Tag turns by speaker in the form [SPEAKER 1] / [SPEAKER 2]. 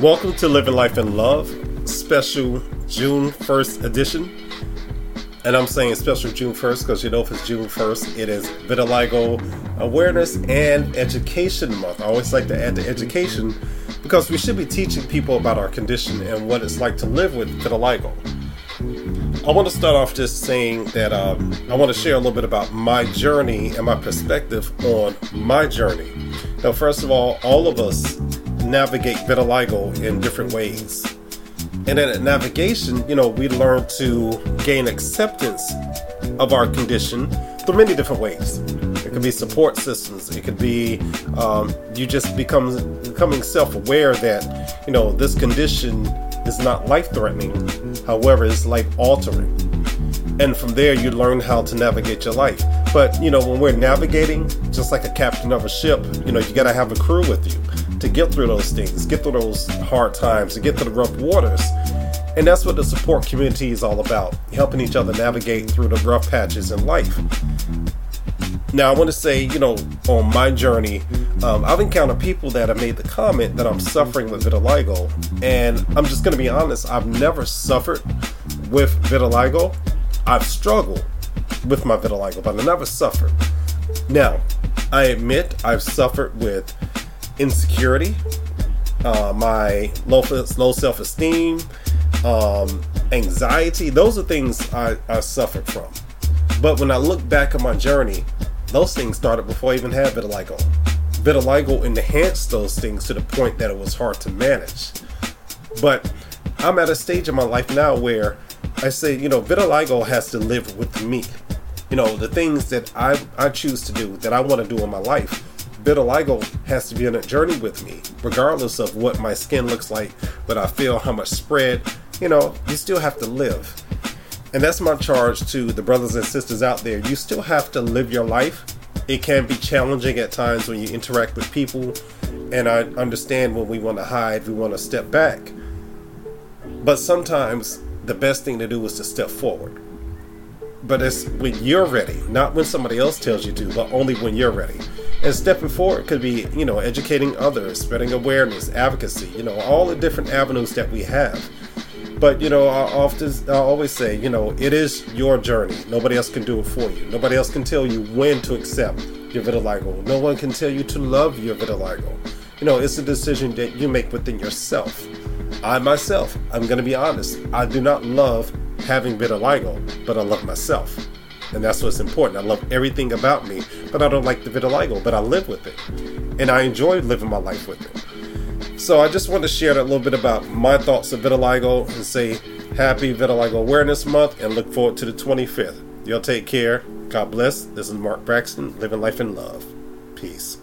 [SPEAKER 1] Welcome to Living Life in Love, special June 1st edition. And I'm saying special June 1st because you know if it's June 1st, it is Vitiligo Awareness and Education Month. I always like to add the education because we should be teaching people about our condition and what it's like to live with vitiligo. I want to start off just saying that um, I want to share a little bit about my journey and my perspective on my journey. Now, first of all, all of us navigate vitiligo in different ways. And in navigation, you know, we learn to gain acceptance of our condition through many different ways. It could be support systems. It could be um, you just become becoming self-aware that you know this condition is not life-threatening. However, it's life-altering. And from there, you learn how to navigate your life. But you know, when we're navigating, just like a captain of a ship, you know, you got to have a crew with you to get through those things, get through those hard times, to get through the rough waters. And that's what the support community is all about helping each other navigate through the rough patches in life. Now, I want to say, you know, on my journey, um, I've encountered people that have made the comment that I'm suffering with vitiligo. And I'm just going to be honest, I've never suffered with vitiligo. I've struggled with my vitiligo, but I never suffered. Now, I admit I've suffered with insecurity, uh, my low, low self esteem, um, anxiety. Those are things I, I suffered from. But when I look back at my journey, those things started before I even had vitiligo. Vitiligo enhanced those things to the point that it was hard to manage. But I'm at a stage in my life now where I say, you know, vitiligo has to live with me. You know, the things that I, I choose to do, that I want to do in my life, vitiligo has to be on a journey with me, regardless of what my skin looks like, what I feel, how much spread. You know, you still have to live. And that's my charge to the brothers and sisters out there. You still have to live your life. It can be challenging at times when you interact with people, and I understand when we want to hide, we want to step back. But sometimes the best thing to do is to step forward. But it's when you're ready, not when somebody else tells you to, but only when you're ready. And stepping forward could be, you know, educating others, spreading awareness, advocacy, you know, all the different avenues that we have. But you know, I often I always say, you know, it is your journey. Nobody else can do it for you. Nobody else can tell you when to accept your vitiligo. No one can tell you to love your vitiligo. You know, it's a decision that you make within yourself. I myself, I'm going to be honest, I do not love having vitiligo, but I love myself. And that's what's important. I love everything about me, but I don't like the vitiligo, but I live with it. And I enjoy living my life with it. So I just want to share a little bit about my thoughts of vitiligo and say happy Vitiligo Awareness Month and look forward to the 25th. Y'all take care. God bless. This is Mark Braxton, living life in love. Peace.